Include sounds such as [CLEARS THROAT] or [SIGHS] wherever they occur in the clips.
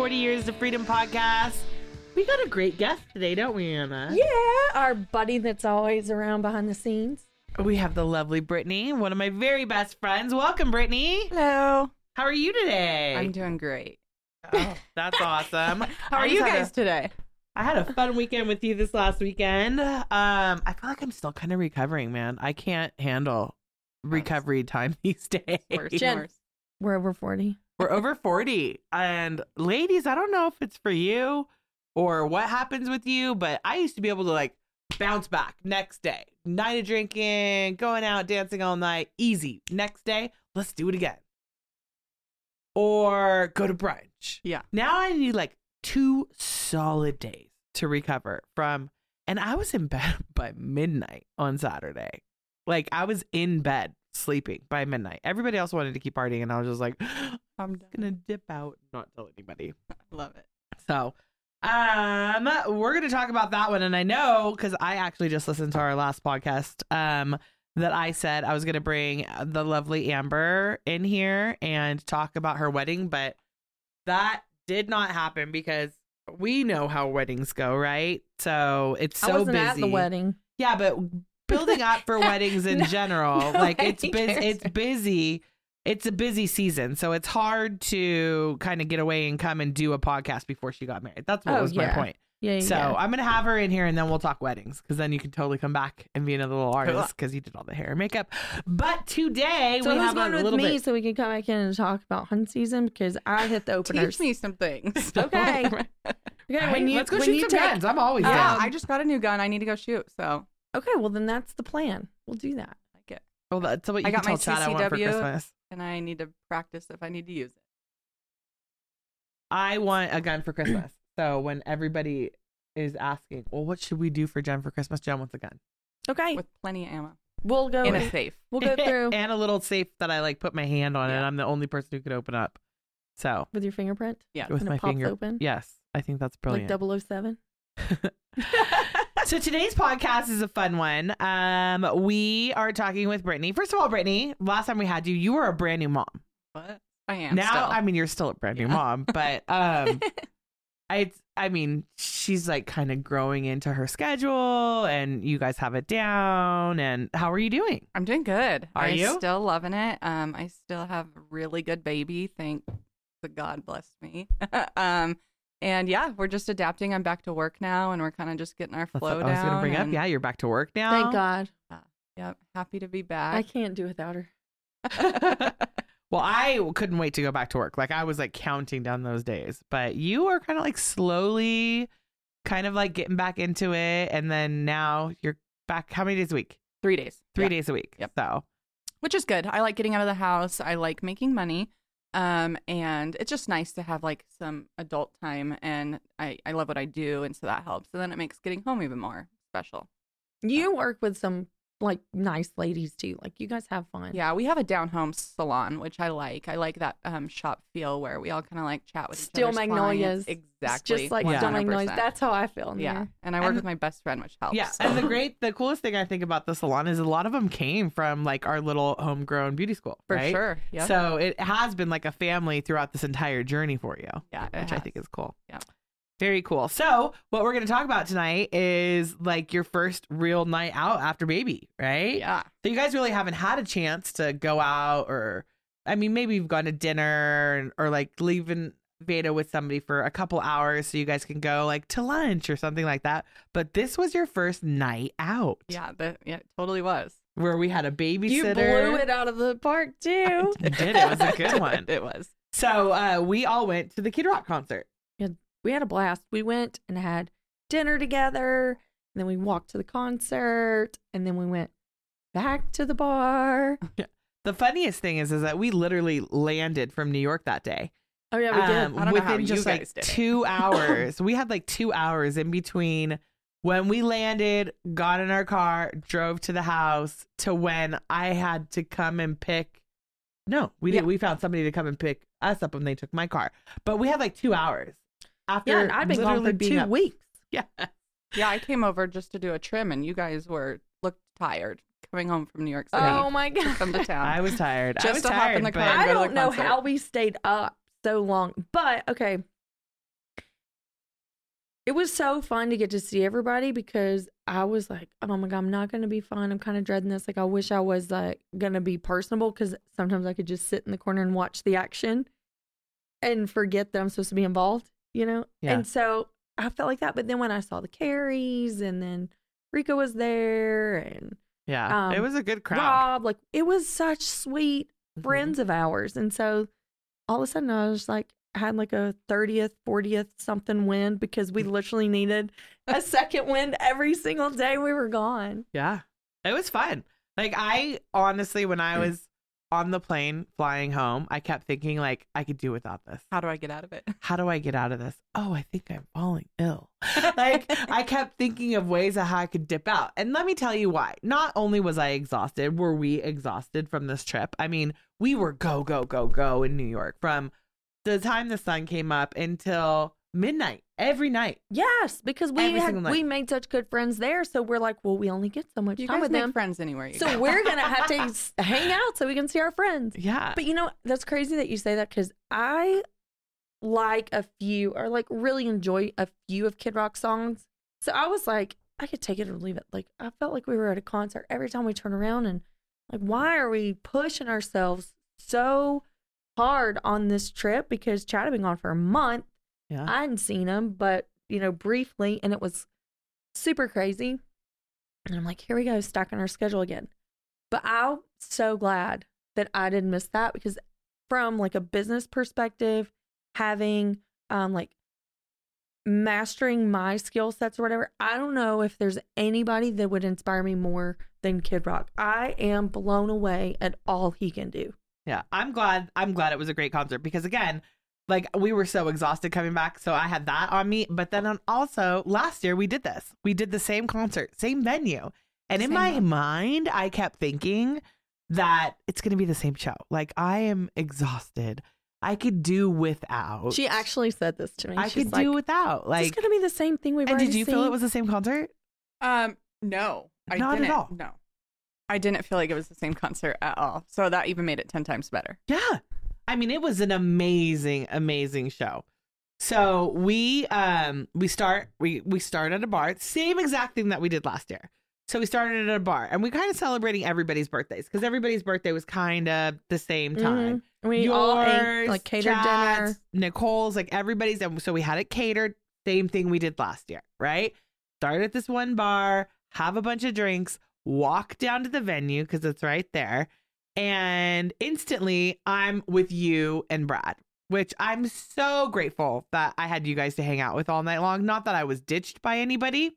welcome to 40 Years of Freedom podcast. We got a great guest today, don't we, Anna? Yeah, our buddy that's always around behind the scenes. We have the lovely Brittany, one of my very best friends. Welcome, Brittany. Hello. How are you today? I'm doing great. Oh, that's [LAUGHS] awesome. How are you guys a- today? I had a fun weekend with you this last weekend. Um, I feel like I'm still kind of recovering, man. I can't handle recovery time [LAUGHS] these days. Worse Jen. worse. We're over 40. We're over 40. And ladies, I don't know if it's for you or what happens with you, but I used to be able to like bounce back next day. Night of drinking, going out, dancing all night, easy. Next day, let's do it again. Or go to brunch. Yeah. Now I need like two solid days to recover from. And I was in bed [LAUGHS] by midnight on Saturday. Like I was in bed sleeping by midnight. Everybody else wanted to keep partying, and I was just like, [GASPS] I'm gonna dip out, not tell anybody. [LAUGHS] Love it. So, um, we're gonna talk about that one, and I know because I actually just listened to our last podcast. Um, that I said I was gonna bring the lovely Amber in here and talk about her wedding, but that did not happen because we know how weddings go, right? So it's so busy. at the wedding. Yeah, but building up for [LAUGHS] weddings in No, general, [LAUGHS] like it's nobody busy. It's busy. It's a busy season, so it's hard to kind of get away and come and do a podcast before she got married. That's what Oh, was my point. Yeah, yeah. So yeah. I'm gonna have her in here, and then we'll talk weddings, because then you can totally come back and be another little artist because you did all the hair and makeup. But today So we who's have going a with little me bit. so we can come back in and talk about hunt season because I hit the openers. Teach me some things. [LAUGHS] Okay. Okay, Right? when you Let's go when shoot you some take, guns. I'm always Yeah, down. Um, I just got a new gun. I need to go shoot. So Okay, well then that's the plan. We'll do that. like it. well, that's what you I can got my tell Chad I want for Christmas. And I need to practice if I need to use it. I want a gun for Christmas. [CLEARS THROAT] So when everybody is asking, well, what should we do for Jen for Christmas? Jen wants a gun. Okay, With plenty of ammo. we'll go. In a safe. [LAUGHS] We'll go [LAUGHS] through and a little safe that I like put my hand on, and I'm the only person who could open up. So with your fingerprint Yeah. with and my it pops finger, open yes, I think that's brilliant. like 007. [LAUGHS] so today's podcast is a fun one. Um, we are talking with Brittany. First of all, Brittany, last time we had you, you were a brand new mom. But I am now, still. I mean, you're still a brand new Yeah. mom, but [LAUGHS] um, I, I mean, she's like kind of growing into her schedule, and you guys have it down. And how are you doing? I'm doing good. Are I you? Still loving it. Um, I still have a really good baby. Thank the God blessed me. [LAUGHS] um, and yeah, we're just adapting. I'm back to work now, and we're kind of just getting our That's flow what I was gonna bring up. and- Yeah, you're back to work now. Thank God. Uh, yep. Happy to be back. I back. can't do without her. [LAUGHS] Well, I couldn't wait to go back to work. Like I was like counting down those days. But you are kind of like slowly kind of like getting back into it and then now you're back how many days a week? Three days. 3 Yeah. days a week. Yep. So, Which is good. I like getting out of the house. I like making money. Um, and it's just nice to have like some adult time and I, I love what I do and so that helps. And then it makes getting home even more special. You work with some like nice ladies too. Like you guys have fun. Yeah, we have a down home salon, which I like. I like that um shop feel where we all kind of like chat with each Still other's Magnolias. clients. It's Exactly. just like Yeah. Steel Magnolias. That's how I feel. Yeah. there. And I work And- with my best friend, which helps. yeah. so. [LAUGHS] And the great the coolest thing I think about the salon is a lot of them came from like our little homegrown beauty school, for right? sure. Yeah. So, it has been like a family throughout this entire journey for you. yeah, it which I think is cool. Yeah. Very cool. So, what we're going to talk about tonight is like your first real night out after baby, right? Yeah. So, you guys really haven't had a chance to go out or, I mean, maybe you've gone to dinner or like leaving Veda with somebody for a couple hours so you guys can go like to lunch or something like that. But this was your first night out. Yeah, the, yeah, it totally was. Where we had a babysitter. You blew it out of the park too. You did. It was a good [LAUGHS] one. it was. So, uh, we all went to the Kid Rock concert. We had a blast. We went and had dinner together. And then we walked to the concert. And then we went back to the bar. [LAUGHS] The funniest thing is, is that we literally landed from New York that day. Oh yeah, we did. Um, I don't know how within you just like did two [LAUGHS] hours. we had like two hours in between when we landed, got in our car, drove to the house to when I had to come and pick. No, we didn't. We found somebody to come and pick us up when they took my car. But we had like two hours after. yeah, I've been gone for two up- weeks. Yeah. Yeah, I came over just to do a trim, and you guys were looked tired coming home from New York City. Oh my god. Come to town. I was tired. I Just was to hop tired, in the car and I go to the don't know concert. how we stayed up so long. But okay. It was so fun to get to see everybody because I was like, oh my God, I'm not going to be fun. I'm kind of dreading this. Like, I wish I was like going to be personable because sometimes I could just sit in the corner and watch the action and forget that I'm supposed to be involved, you know? Yeah. And so I felt like that. But then when I saw the carries and then Rico was there and Yeah, it Um, was a good crowd. Rob, like, it was such sweet Mhm. friends of ours. And so all of a sudden I was like, had like a 30th, 40th something wind because we [LAUGHS] literally needed a second wind every single day we were gone. Yeah. It was fun. Like I honestly when I was on the plane flying home, I kept thinking like I could do without this. How do I get out of it? [LAUGHS] How do I get out of this? Oh, I think I'm falling ill. [LAUGHS] like I kept thinking of ways of how I could dip out. And let me tell you why. Not only was I exhausted, were we exhausted from this trip? I mean, we were go, go, go, go in New York from the time the sun came up until midnight every night. Yes, because we Every had we made such good friends there. So we're like, well, we only get so much You time guys with make them. friends anywhere. You So go. we're gonna have to [LAUGHS] hang out so we can see our friends. Yeah. But you know, that's crazy that you say that because I like a few or like really enjoy a few of Kid Rock songs. So I was like, I could take it or leave it. Like I felt like we were at a concert every time we turn around and like, why are we pushing ourselves so hard on this trip? Because Chad had been gone for a month. Yeah. I hadn't seen him, but you know, briefly, and it was super crazy. And I'm like, here we go, stacking our schedule again. But I'm so glad that I didn't miss that because from like a business perspective, having um like mastering my skill sets or whatever, I don't know if there's anybody that would inspire me more than Kid Rock. I am blown away at all he can do. Yeah, I'm glad. I'm glad it was a great concert because again, like we were so exhausted coming back, so I had that on me. But then also last year we did this. We did the same concert, same venue, and in my month. mind, I kept thinking that it's going to be the same show. Like I am exhausted. I could do without. She actually said this to me. I She's could like, do without. Like It's gonna be the same thing we've and already did you feel it was the same concert? Um, no, I Not at didn't. all. No, I didn't feel like it was the same concert at all. So that even made it ten times better. Yeah. I mean, it was an amazing, amazing show. So we um we start we we start at a bar, same exact thing that we did last year. So we started at a bar and we kind of celebrating everybody's birthdays because everybody's birthday was kind of the same time. Mhm. We all ate like catered Chad's, dinner. Nicole's, like everybody's. And so we had it catered. Same thing we did last year, right? Start at this one bar, have a bunch of drinks, walk down to the venue because it's right there. And instantly I'm with you and Brad, which I'm so grateful that I had you guys to hang out with all night long. Not that I was ditched by anybody.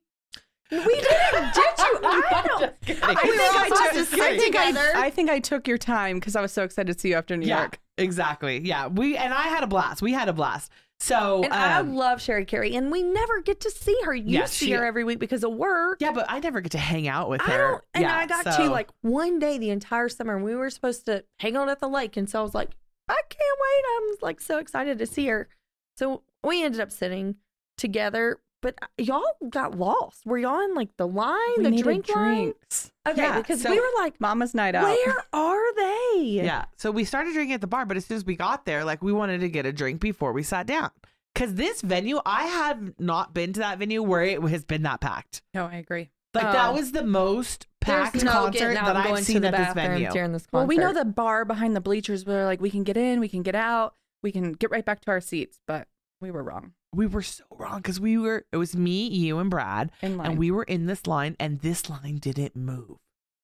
We didn't ditch you. [LAUGHS] I don't. I I think think, I I, took- took, I I, think. I, I think I took your time because I was so excited to see you after New yeah, York. exactly. Yeah, we and I had a blast. We had a blast. So And I um, love Sherry Carey, and we never get to see her. You Yeah, see she- her every week because of work. Yeah, but I never get to hang out with I her. don't, and yeah, I got so- to like one day the entire summer. We were supposed to hang out at the lake, and so I was like, I can't wait. I'm like so excited to see her. So we ended up sitting together, but uh, y'all got lost. Were y'all in like the line, We the needed drink line? drinks. Okay, Yeah, because so- we were like, Mama's night out. where are they? Yeah. So we started drinking at the bar, but as soon as we got there, like we wanted to get a drink before we sat down. Cause this venue, I have not been to that venue where it has been that packed. No, I agree. Like Oh. that was the most packed There's no concert that I've seen the at this venue. during this concert. Well, we know the bar behind the bleachers where like we can get in, we can get out, we can get right back to our seats, but we were wrong. We were so wrong because we were. It was me, you, and Brad, and we were in this line, and this line didn't move.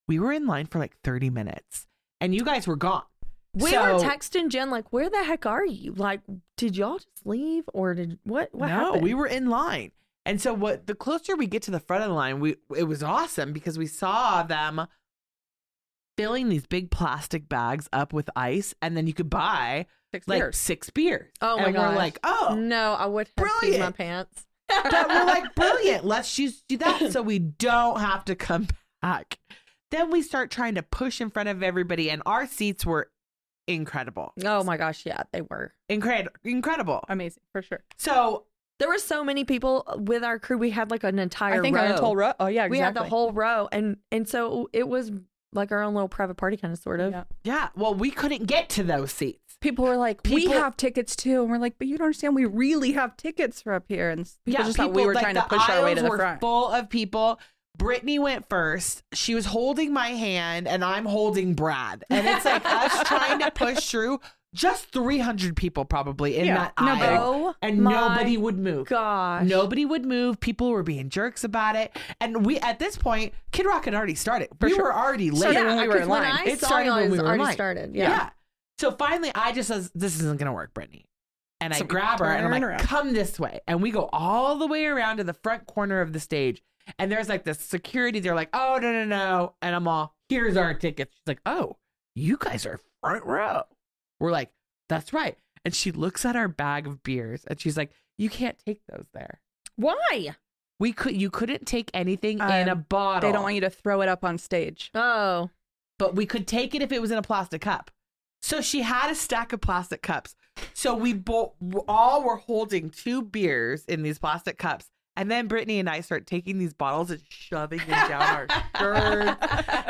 We were in line for like thirty minutes, and you guys were gone. We So- were texting Jen like, "Where the heck are you? Like, did y'all just leave or did what? What no, happened?" we were in line. And so what the closer we get to the front of the line, we it was awesome because we saw them filling these big plastic bags up with ice and then you could buy Six like beers. six beers. Oh my and we're like, oh, No, I would have peed my pants. but we're [LAUGHS] like, brilliant. Let's just do that [LAUGHS] so we don't have to come back. Then we start trying to push in front of everybody, and our seats were incredible. oh my gosh, yeah, they were. Incredible. Incredible. Amazing, for sure. So There were so many people with our crew. We had like an entire I think row. whole row. Oh yeah, exactly. We had the whole row, and and so it was like our own little private party, kind of, sort of. Yeah. Yeah. Well, we couldn't get to those seats. People were like, "We have tickets too," and we're like, "But you don't understand. We really have tickets for up here." And people just thought we people- were like, trying to push our way to the were front. Full of people. Brittany went first. She was holding my hand, and I'm holding Brad. And it's like us trying to push through. Just 300 people probably in Yeah, that no aisle, and my nobody would move. Gosh. Nobody would move. People were being jerks about it, and we at this point, Kid Rock had already started. For we sure. were already late. Started when we were 'cause in when line. I It saw started you, when we was were in already line. started. Yeah. Yeah. So finally, I just says, "This isn't gonna work, Brittany." And I So we grab her and I'm like, around. "Come this way." And we go all the way around to the front corner of the stage. And there's like this security. They're like, "Oh no no no!" And I'm all, "Here's our tickets." She's like, "Oh, you guys are front row." We're like, "That's right." And she looks at our bag of beers and she's like, "You can't take those there. Why? We could. You couldn't take anything in a Um, bottle. They don't want you to throw it up on stage. Oh. but we could take it if it was in a plastic cup. So she had a stack of plastic cups. So we both all were holding two beers in these plastic cups. And then Brittany and I start taking these bottles and shoving them down our shirts. [LAUGHS]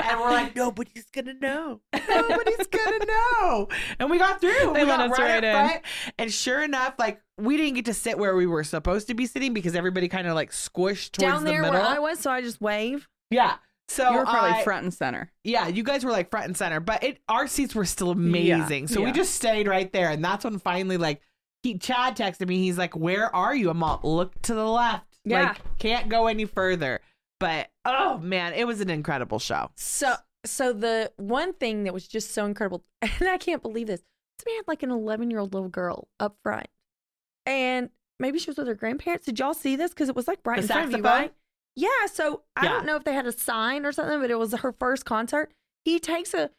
And we're like, nobody's gonna know. Nobody's gonna [LAUGHS] know. And we got through. They we got right, right in. front. And sure enough, like we didn't get to sit where we were supposed to be sitting because everybody kind of like squished towards Down the there middle. where I was, so I just wave. yeah. So you were probably I- front and center. yeah, you guys were like front and center, but it our seats were still amazing. so we just stayed right there, and that's when finally like he Chad texted me. He's like, "Where are you?" I'm all, "Look to the left. Yeah. Like can't go any further." But oh man, it was an incredible show. So, so the one thing that was just so incredible, [LAUGHS] and I can't believe this, this man had like an 11 year old little girl up front, and maybe she was with her grandparents. Did y'all see this? Because it was like right The in front of you, saxophone? right? Yeah. So I Yeah. don't know if they had a sign or something, but it was her first concert. He takes a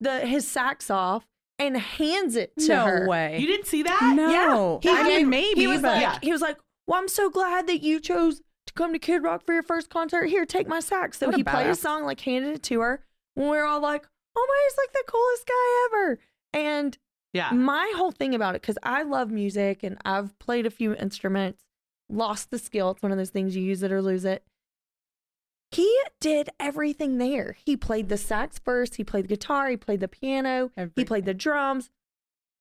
the his sax off and hands it to no her. way. You didn't see that? No. He I mean, maybe, he was but like, Yeah. he was like, "Well, I'm so glad that you chose to come to Kid Rock for your first concert. Here, take my sax." So What a he played a badass. song, like handed it to her. When we were all like, "Oh my, he's like the coolest guy ever!" And Yeah. my whole thing about it, because I love music and I've played a few instruments, lost the skill. It's one of those things you use it or lose it. He did everything there. He played the sax first. He played the guitar. He played the piano. He Everything. played the drums.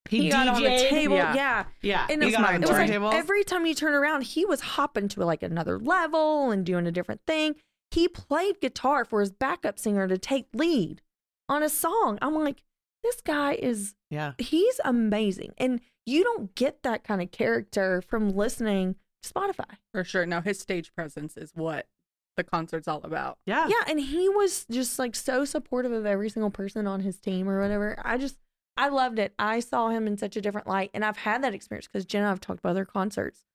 He, He, got on the table. Yeah. yeah. Yeah, And he it was on my It was like turntables. every time you turn around, he was hopping to like another level and doing a different thing. He played guitar for his backup singer to take lead on a song. I'm like, this guy is yeah, he's amazing. And you don't get that kind of character from listening to Spotify. For sure. No, his stage presence is what the concert's all about. yeah, Yeah, and he was just like so supportive of every single person on his team or whatever. I just I loved it. I saw him in such a different light, and I've had that experience because Jenna, I've talked about other concerts.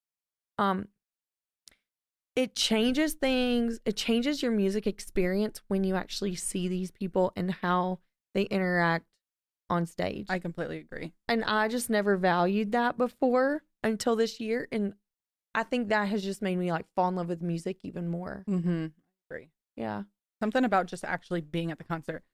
Um, it changes things. It changes your music experience when you actually see these people and how they interact on stage. I completely agree. and I just never valued that before until this year, and I think that has just made me like fall in love with music even more. Mm-hmm. agree. Yeah. Something about just actually being at the concert.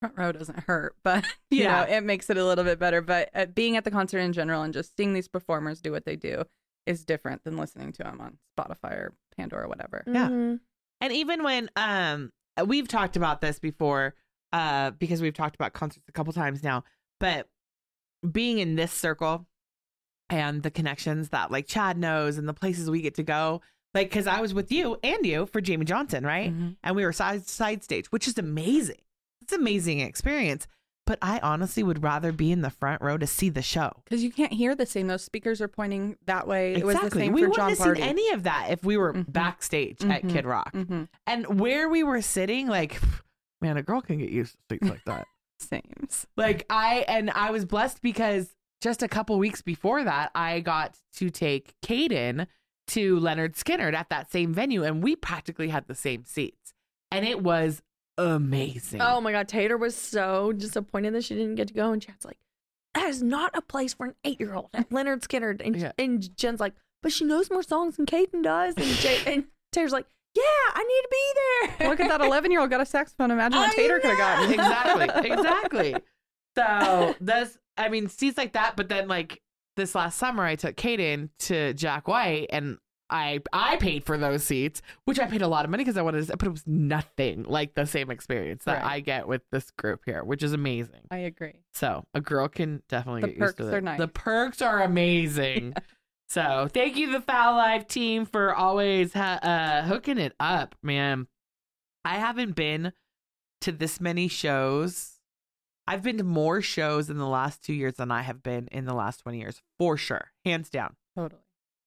Front row doesn't hurt, but [LAUGHS] you Yeah. know it makes it a little bit better. But uh, being at the concert in general and just seeing these performers do what they do is different than listening to them on Spotify or Pandora or whatever. Yeah. Mhm. And even when um we've talked about this before, uh, because we've talked about concerts a couple times now, but being in this circle and the connections that like Chad knows and the places we get to go, like because I was with you and you for Jamey Johnson, right? Mhm. And we were side side stage, which is amazing. It's an amazing experience. But I honestly would rather be in the front row to see the show. Because you can't hear the same. Those speakers are pointing that way. It was the Exactly. same we for wouldn't John have seen any of that if we were Mhm. backstage at Mhm. Kid Rock. hmm And where we were sitting, like, [SIGHS] man, a girl can get used to seats like that. [LAUGHS] Same. like I and I was blessed because just a couple weeks before that, I got to take Caden to Lynyrd Skynyrd at that same venue, and we practically had the same seats, and it was amazing. Oh my god, Tater was so disappointed that she didn't get to go, and Chad's like, "That is not a place for an eight-year-old." at Lynyrd Skynyrd, and, Yeah. and Jen's like, "But she knows more songs than Caden does," and, Jay, [LAUGHS] and Tater's like, "Yeah, I need to be there." Look at that [LAUGHS] 11 year old got a saxophone. Imagine what I Tater could have gotten. exactly, [LAUGHS] exactly. So that's, I mean, seats like that. But then, like this last summer, I took Caden to Jack White, and I I paid for those seats, which I paid a lot of money because I wanted to, but it was nothing like the same experience that Right. I get with this group here, which is amazing. I agree. So a girl can definitely The get used to perks are nice. The perks are amazing. [LAUGHS] So thank you, the Foul Life team, for always ha- uh, hooking it up, man. I haven't been to this many shows. I've been to more shows in the last two years than I have been in the last twenty years, for sure, hands down. Totally.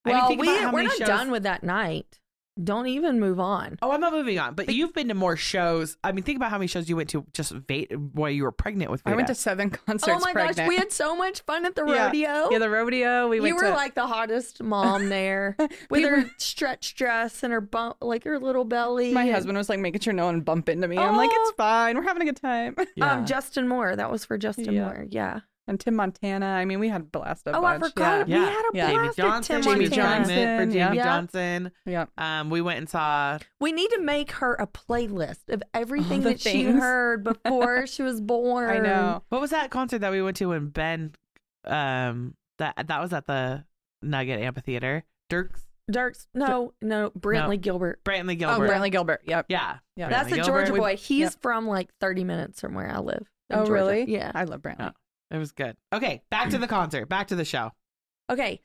I mean, Well, think we, about how we're not shows- done with that night. Don't even move on. Oh, I'm not moving on. But you've been to more shows. I mean, think about how many shows you went to just va- while you were pregnant with. Me. I went to seven [LAUGHS] concerts. oh my pregnant. gosh, we had so much fun at the Yeah. rodeo. yeah the rodeo. We you were to like the hottest mom there [LAUGHS] with her stretch dress and her bump, like her little belly. my and- husband was like making sure no one bump into me. I'm like, Oh. it's fine. We're having a good time. Yeah. Um, Justin Moore. That was for Justin Yeah. Moore. Yeah. And Tim Montana. I mean, we had a blast. A Oh, I bunch. forgot. Yeah. We had a Yeah. Jamey blast at Johnson, Tim Jamey Montana. Johnson for Jamey yeah. Johnson. Yeah. Yep. Um, we went and saw. We need to make her a playlist of everything the that she heard [LAUGHS] before she was born. I know. What was that concert that we went to when Ben? Um, that that was at the Nugget Amphitheater. Dierks, Dierks. No, no. Brantley Gilbert. Brantley Gilbert. Oh, Gilbert. Brantley Gilbert. Yep. Yeah, Yeah. That's Brantley a Gilbert. Georgia We- boy. He's Yep. from like 30 minutes from where I live. Oh, Georgia. really? Yeah. I love Brantley. Oh. It was good. Okay, back to the concert. Back to the show. Okay.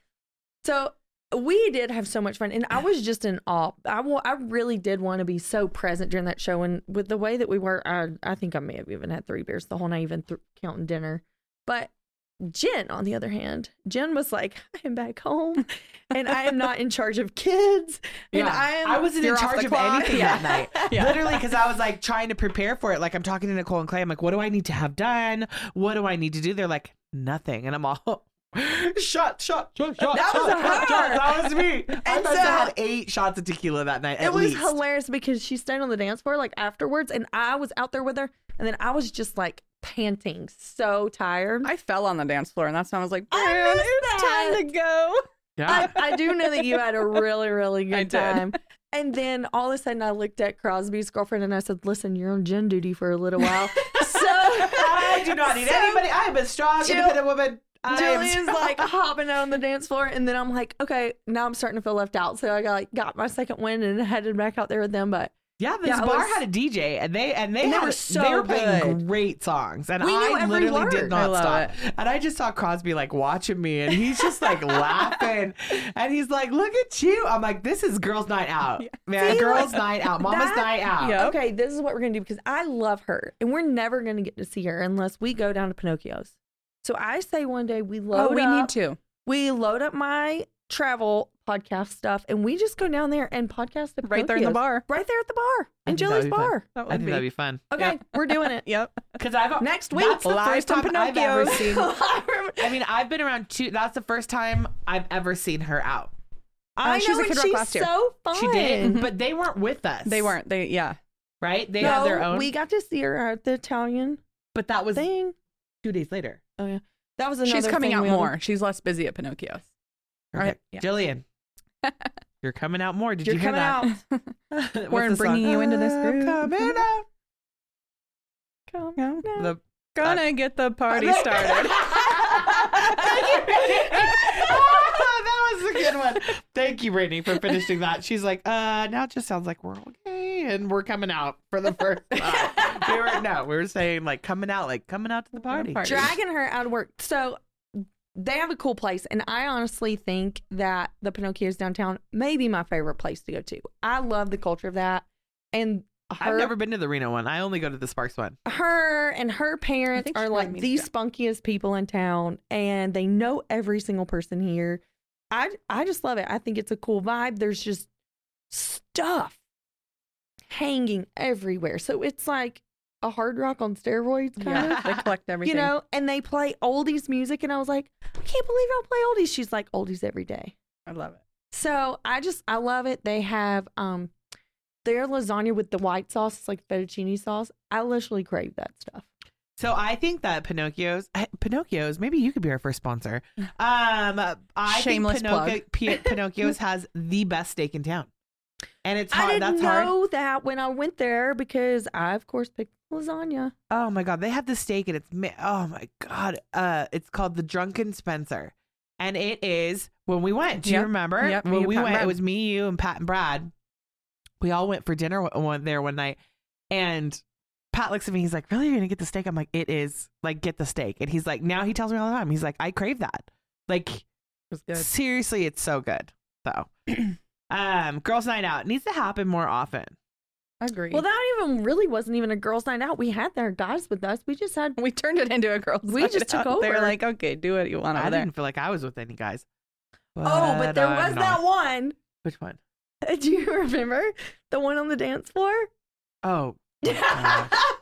So we did have so much fun. And I was just in awe. I, wa- I really did want to be so present during that show. And with the way that we were, I, I think I may have even had three beers the whole night, even th- counting dinner. But Jen, on the other hand, Jen was like, I am back home [LAUGHS] and I am not in charge of kids. And Yeah, I am. I wasn't in charge of clock. anything Yeah. that night. [LAUGHS] Yeah. Literally, because I was like trying to prepare for it. Like I'm talking to Nicole and Clay. I'm like, what do I need to have done? What do I need to do? They're like, nothing. And I'm all [LAUGHS] shot, shot, shot, shot, That was shot, her. shot. That was me. I And have so- had eight shots of tequila that night. It was least. hilarious because she stayed on the dance floor like afterwards, and I was out there with her, and then I was just like panting, so tired. I fell on the dance floor, and that's when I was like, I "Man, missed it's time to go. Yeah. I, I do know that you had a [LAUGHS] really, really good I did. time. And then all of a sudden, I looked at Crosby's girlfriend and I said, "Listen, you're on gin duty for a little while." [LAUGHS] so I do not need [LAUGHS] so anybody. I am a strong, Jill- independent woman. I Julian's like hopping out on the dance floor, and then I'm like, okay, now I'm starting to feel left out. So I got like got my second win and headed back out there with them. But Yeah, this Yeah, bar was- had a DJ, and they and they And they had were they were playing good. great songs, and We knew I every literally did not I love stop. And I just saw Crosby like watching me, and he's just like laughing, and he's like, "Look at you!" I'm like, "This is girls' night out, man. See, girls' like, night out, mama's that- night out." Yeah. okay, this is what we're gonna do because I love her, and we're never gonna get to see her unless we go down to Pinocchio's. So I say one day we oh, load Oh, we up, need to. we load up my travel podcast stuff, and we just go down there and podcast at Right there in the bar. right there at the bar I in think that'd Julie's be fun. bar. That I would think be. that'd be fun Okay, Yep. we're doing it [LAUGHS] Yep. because I've next week. That's the Live first from time I've ever seen. [LAUGHS] I mean, I've been around two. That's the first time I've ever seen her out. I Uh, know, was at and Rock she's so fun. She did, but they weren't with us. They weren't. They yeah. right. They no, had their own. we got to see her at the Italian but that was thing. two days later. Oh yeah, that was another. She's coming thing out we all- more. She's less busy at Pinocchio's. Perfect. Right, yeah. Jillian, [LAUGHS] you're coming out more. Did You're you hear coming that? out. [LAUGHS] We're bringing song? you into this group. Coming out. Come Yeah. now. The Gonna get the party [LAUGHS] started. that was a good one. Thank you, Brittany, for finishing that. She's like, uh, now it just sounds like we're okay and we're coming out for the first time. we were no, we were saying like coming out, like coming out to the party. Party. dragging her out of work. So they have a cool place, and I honestly think that the Pinocchio's downtown may be my favorite place to go to. I love the culture of that, and her, I've never been to the Reno one. I only go to the Sparks one. her and her parents are like wanted the spunkiest people in town, and they know every single person here. I I just love it. I think it's a cool vibe. There's just stuff hanging everywhere, so it's like a hard rock on steroids, kind Yeah, of. they collect [LAUGHS] everything. You know, and they play oldies music, and I was like, I can't believe I'll play oldies. She's like oldies every day. I love it. So I just I love it. They have um their lasagna with the white sauce, it's like fettuccine sauce. I literally crave that stuff. So I think that Pinocchio's, eh, Pinocchio's, maybe you could be our first sponsor. Um, I Shameless think Pinocchio, P- [LAUGHS] Pinocchio's has the best steak in town, and it's hard. I didn't That's hard. I know that when I went there because I of course picked lasagna. Oh my god, they have the steak and it's ma- oh my god, uh, it's called the Drunken Spencer, and it is when we went. Do you remember? Yep, When we went, it was me, you, and Pat and Brad. We all went for dinner one, one there one night, and Pat looks at me. He's like, "Really, you're gonna get the steak?" I'm like, "It is like get the steak." And he's like, "Now he tells me all the time. He's like, I crave that. Like It was good. seriously, it's so good." So, [CLEARS THROAT] um, girls' night out needs to happen more often. Agree. Well, that even really wasn't even a girls' night out. We had their guys with us. We just had [LAUGHS] we turned it into a girls' We night just took out. They were like, okay, do what you want I over there. didn't feel like I was with any guys. Oh, but there I'm uh, was not. that one. Which one? [LAUGHS] Do you remember the one on the dance floor? Oh, [LAUGHS]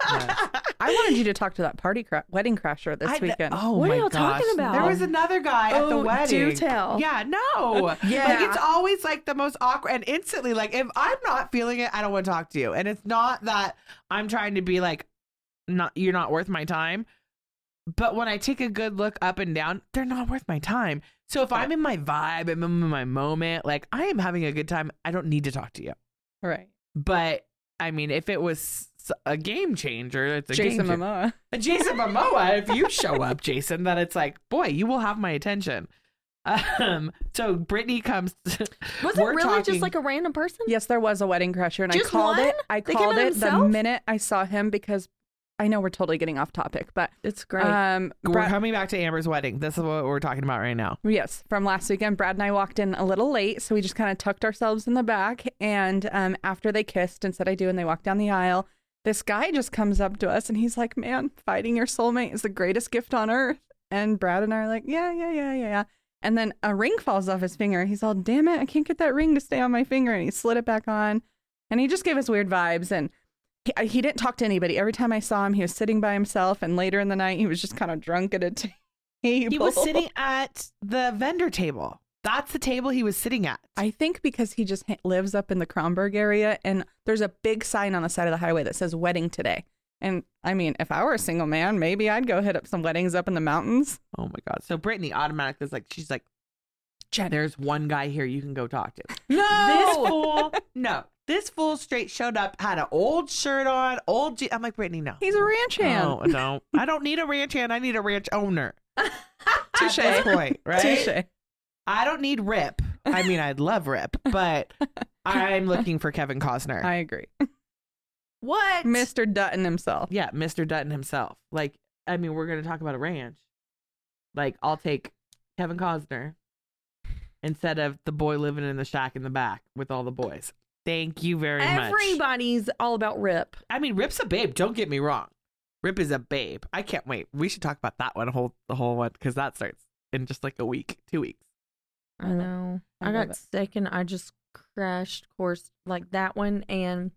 Uh, yes. I wanted you to talk to that party cra- wedding crasher this I- weekend. Oh What are my y'all gosh. talking about? There was another guy at the Oh, wedding. do tell. Yeah, no. Yeah. Like it's always like the most awkward and instantly like if I'm not feeling it, I don't want to talk to you. And it's not that I'm trying to be like not you're not worth my time. But when I take a good look up and down, they're not worth my time. So if I'm in my vibe, I'm in my moment, like I am having a good time, I don't need to talk to you. right. But I mean, if it was a game changer, it's a Jason game changer. Momoa. Jason Momoa, if you show up, Jason, then it's like, boy, you will have my attention. Um, so Brittany comes. [LAUGHS] Was it really talking- just like a random person? Yes, there was a wedding crasher, and Just I called one? it. I They called by it the minute I saw him because I know we're totally getting off topic, but It's great. um, We're coming back to Amber's wedding. This is what we're talking about right now. Yes, from last weekend, Brad and I walked in a little late, so we just kind of tucked ourselves in the back. And um, after they kissed and said I do, and they walked down the aisle, this guy just comes up to us and he's like, "Man, fighting your soulmate is the greatest gift on earth." And Brad and I are like, "Yeah, yeah, yeah, yeah." yeah." And then a ring falls off his finger. He's all, "Damn it, I can't get that ring to stay on my finger." And he slid it back on, and he just gave us weird vibes. And he, he didn't talk to anybody. Every time I saw him, he was sitting by himself. And later in the night, he was just kind of drunk at a table. [LAUGHS] He was sitting at the vendor table. That's the table he was sitting at. I think because he just ha- lives up in the Kronberg area and there's a big sign on the side of the highway that says wedding today. And I mean, if I were a single man, maybe I'd go hit up some weddings up in the mountains. oh my god! So Brittany automatically is like, she's like, Jen, there's one guy here you can go talk to. no. This fool, no, this fool straight showed up, had an old shirt on, old. Je- I'm like, Brittany, no. He's a ranch hand. Oh, no. I don't need a ranch hand. I need a ranch owner. Touche. [LAUGHS] At this point, right? Touche. I don't need Rip. I mean, I'd love Rip, but [LAUGHS] I'm looking for Kevin Costner. I agree. what? Mr. Dutton himself. yeah, Mr. Dutton himself. Like, I mean, we're going to talk about a ranch. Like, I'll take Kevin Costner instead of the boy living in the shack in the back with all the boys. Thank you very much. Everybody's all about Rip. I mean, Rip's a babe. Don't get me wrong. Rip is a babe. I can't wait. We should talk about that one whole the whole one because that starts in just like a week, two weeks. I know. I I, got it. sick and I just crashed course like that one and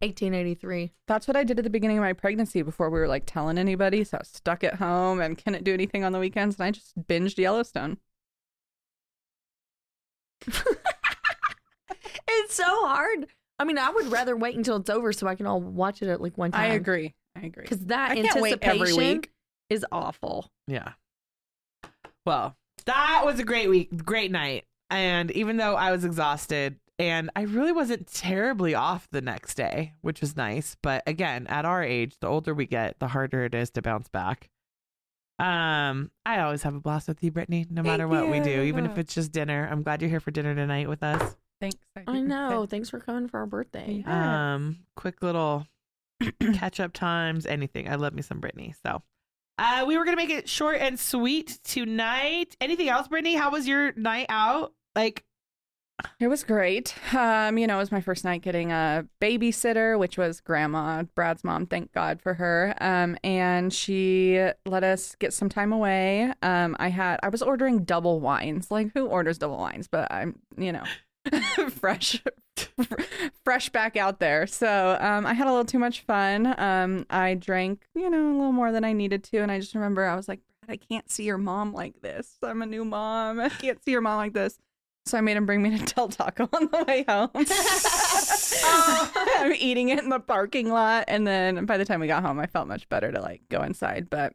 1883. That's what I did at the beginning of my pregnancy before we were like telling anybody. So I was stuck at home and couldn't do anything on the weekends. And I just binged Yellowstone. [LAUGHS] It's so hard. I mean, I would rather wait until it's over so I can all watch it at like one time. I agree. I agree. Because that I can't wait anticipation every week. is awful. Yeah. Well, that was a great week, great night. And even though I was exhausted and I really wasn't terribly off the next day, which was nice. But again, at our age, the older we get, the harder it is to bounce back. Um, I always have a blast with you, Brittany, no matter what we do, even if it's just dinner. I'm glad you're here for dinner tonight with us. Thanks. I know. Thanks for coming for our birthday. Yeah. Um, quick little [CLEARS THROAT] catch up times, anything. I love me some Brittany. So, uh, we were gonna make it short and sweet tonight. Anything else, Brittany? How was your night out? Like, It was great. Um, you know, it was my first night getting a babysitter, which was grandma, Brad's mom. Thank God for her. Um, and she let us get some time away. Um, I had I was ordering double wines. Like who orders double wines? But I'm, you know, [LAUGHS] fresh fresh back out there. So um I had a little too much fun. Um I drank, you know, a little more than I needed to. And I just remember I was like, Brad, I can't see your mom like this. I'm a new mom. I can't see your mom like this. So I made him bring me to [LAUGHS] Del Taco on the way home. [LAUGHS] [LAUGHS] I'm eating it in the parking lot. And then by the time we got home, I felt much better to like go inside. But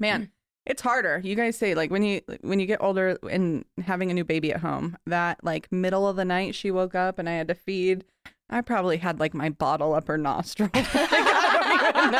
man, mm. it's harder. You guys say like when you when you get older and having a new baby at home, that like middle of the night she woke up and I had to feed. I probably had like my bottle up her nostril. Like, I don't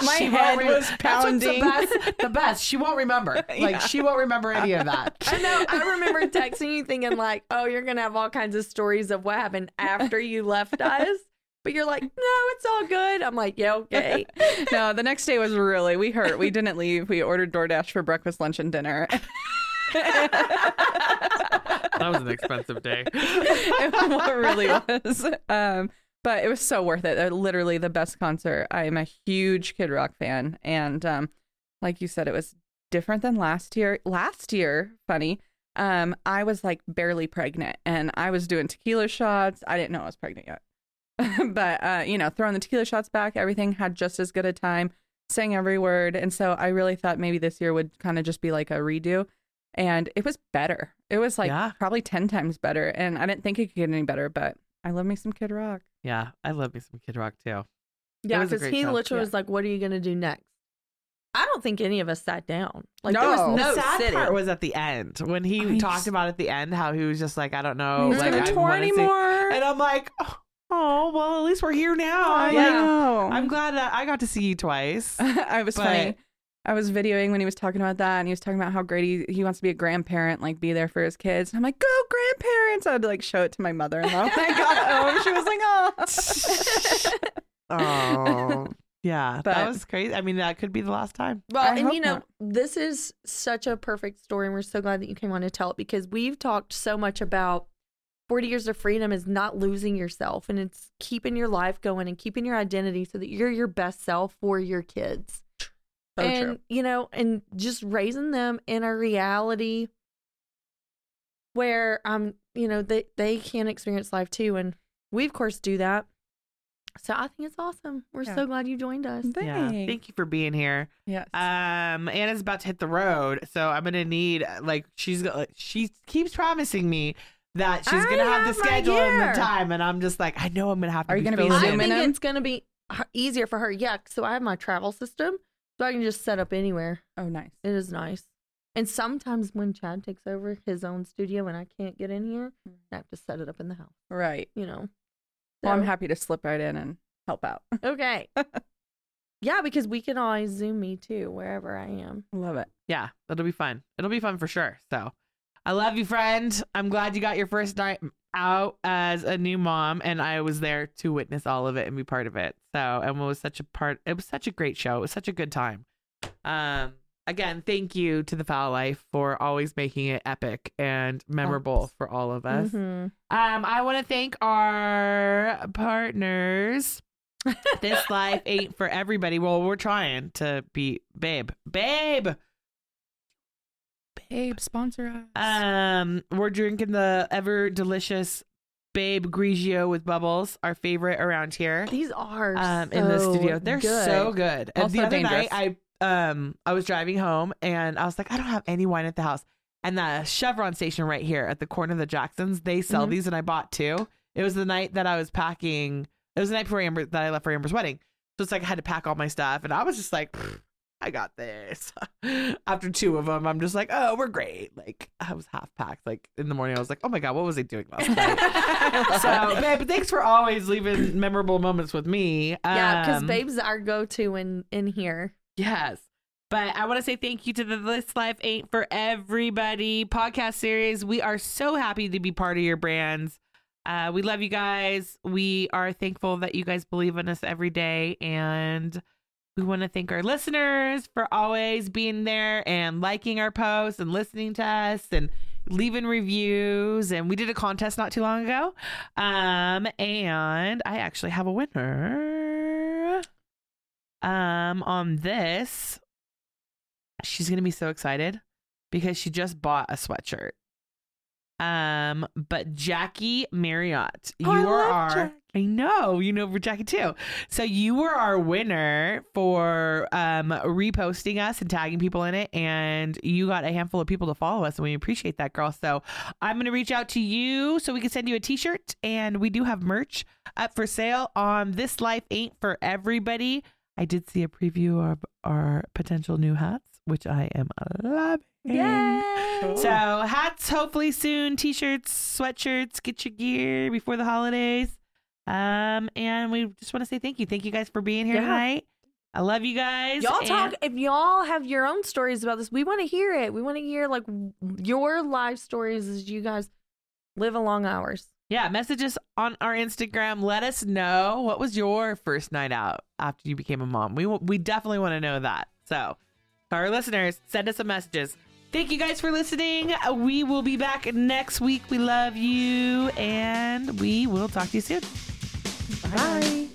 no, my She head was pounding. That's what's the best. The best. She won't remember. [LAUGHS] Like Yeah. she won't remember any of that. [LAUGHS] I know. I remember texting you thinking like, "Oh, you're gonna have all kinds of stories of what happened after you left us," but you're like, "No, it's all good." I'm like, "Yeah, okay." [LAUGHS] no, the next day was really we hurt. We didn't leave. We ordered DoorDash for breakfast, lunch, and dinner. That was an expensive day. it really was. Um, but it was so worth it. Uh, Literally the best concert. I am a huge Kid Rock fan, and um, like you said, it was different than last year. Last year, funny. Um, I was like barely pregnant, and I was doing tequila shots. I didn't know I was pregnant yet, [LAUGHS] but uh, you know, throwing the tequila shots back, everything had just as good a time. Sang every word, and so I really thought maybe this year would kind of just be like a redo and it was better. It was like Yeah. probably 10 times better. And I didn't think it could get any better, but I love me some Kid Rock. Yeah, I love me some Kid Rock too. Yeah, because he show. literally Yeah. was like, "What are you gonna do next?" I don't think any of us sat down. Like there was No. no the sad sitting. part was at the end when he I talked just- about at the end how he was just like, I don't know, He's like gonna I tour wanna see- anymore. And I'm like, oh, oh, well, at least we're here now. I Like, know. I'm glad that I got to see you twice. [LAUGHS] I was But- funny. I was videoing when he was talking about that, and he was talking about how great he, he wants to be a grandparent, like be there for his kids. And I'm like, go grandparents! I'd like show it to my mother-in-law when I got [LAUGHS] home. She was like, oh. [LAUGHS] Oh, yeah, that was crazy. I mean, that could be the last time. Well, I and you know, not. this is such a perfect story, and we're so glad that you came on to tell it because we've talked so much about 40 years of freedom is not losing yourself and it's keeping your life going and keeping your identity so that you're your best self for your kids. So and, true. you know, and just raising them in a reality where, um, you know, they, they can experience life too. And we, of course, do that. So I think it's awesome. We're Yeah. so glad you joined us. Yeah, thank you for being here. Yes. Um, Anna's about to hit the road, so I'm gonna need like she's go- she keeps promising me that she's I gonna have, have the my schedule and the time, and I'm just like, I know I'm gonna have to. Are you be gonna be filling I think in? it's going to be easier for her. Yeah. So I have my travel system, so I can just set up anywhere. oh, nice. It is nice. And sometimes when Chad takes over his own studio and I can't get in here, mm. I have to set it up in the house. Right. You know. Well, I'm happy to slip right in and help out. [LAUGHS] Okay. yeah, because we can always Zoom me too, wherever I am. Love it. Yeah, it'll be fun. It'll be fun for sure. So, I love you, friend. I'm glad you got your first night out as a new mom, and I was there to witness all of it and be part of it. So, and it was such a part. It was such a great show. It was such a good time. Um, again, thank you to the Foul Life for always making it epic and memorable for all of us. Mhm. Um, I want to thank our partners. [LAUGHS] this life ain't for everybody. Well, we're trying to be babe, babe. Babe, sponsor us. Um, we're drinking the ever delicious Babe Grigio with bubbles, our favorite around here. These are Um, in the studio, they're good. so good. And Also the other dangerous. night, I um, I was driving home and I was like, I don't have any wine at the house. And the Chevron station right here at the corner of the Jacksons, they sell Mhm. these, and I bought two. It was the night that I was packing. It was the night before Amber that I left for Amber's wedding. So it's like I had to pack all my stuff, and I was just like, "Pfft, I got this. [LAUGHS] After two of them, I'm just like, oh, we're great. Like I was half packed. Like in the morning, I was like, oh my god, what was I doing last [LAUGHS] night? so, [LAUGHS] babe, thanks for always leaving [CLEARS THROAT] memorable moments with me. Yeah, because Um, Babe's our go to in in here. Yes. But I want to say thank you to the This Life Ain't for Everybody podcast series. We are so happy to be part of your brands. Uh, we love you guys. We are thankful that you guys believe in us every day. And we want to thank our listeners for always being there and liking our posts and listening to us and leaving reviews. And we did a contest not too long ago. Um, and I actually have a winner. Um, on this, she's gonna be so excited because she just bought a sweatshirt. Um, but Jackie Marriott, you Oh, I are love our Jackie. I know, you know for Jackie too. So you were our winner for um reposting us and tagging people in it, and you got a handful of people to follow us, and we appreciate that, girl. So I'm gonna reach out to you so we can send you a t-shirt, and we do have merch up for sale on This Life Ain't for Everybody. I did see a preview of our potential new hats, which I am loving. Yay! So hats hopefully soon, t-shirts, sweatshirts, get your gear before the holidays. Um, and we just want to say thank you. Thank you guys for being here Yeah. tonight. I love you guys. Y'all and- talk if y'all have your own stories about this. We want to hear it. We want to hear like your life stories as you guys live along ours. Yeah, message us on our Instagram. Let us know what was your first night out after you became a mom. We we definitely want to know that. So, our listeners, send us some messages. Thank you guys for listening. We will be back next week. We love you, and we will talk to you soon. Bye.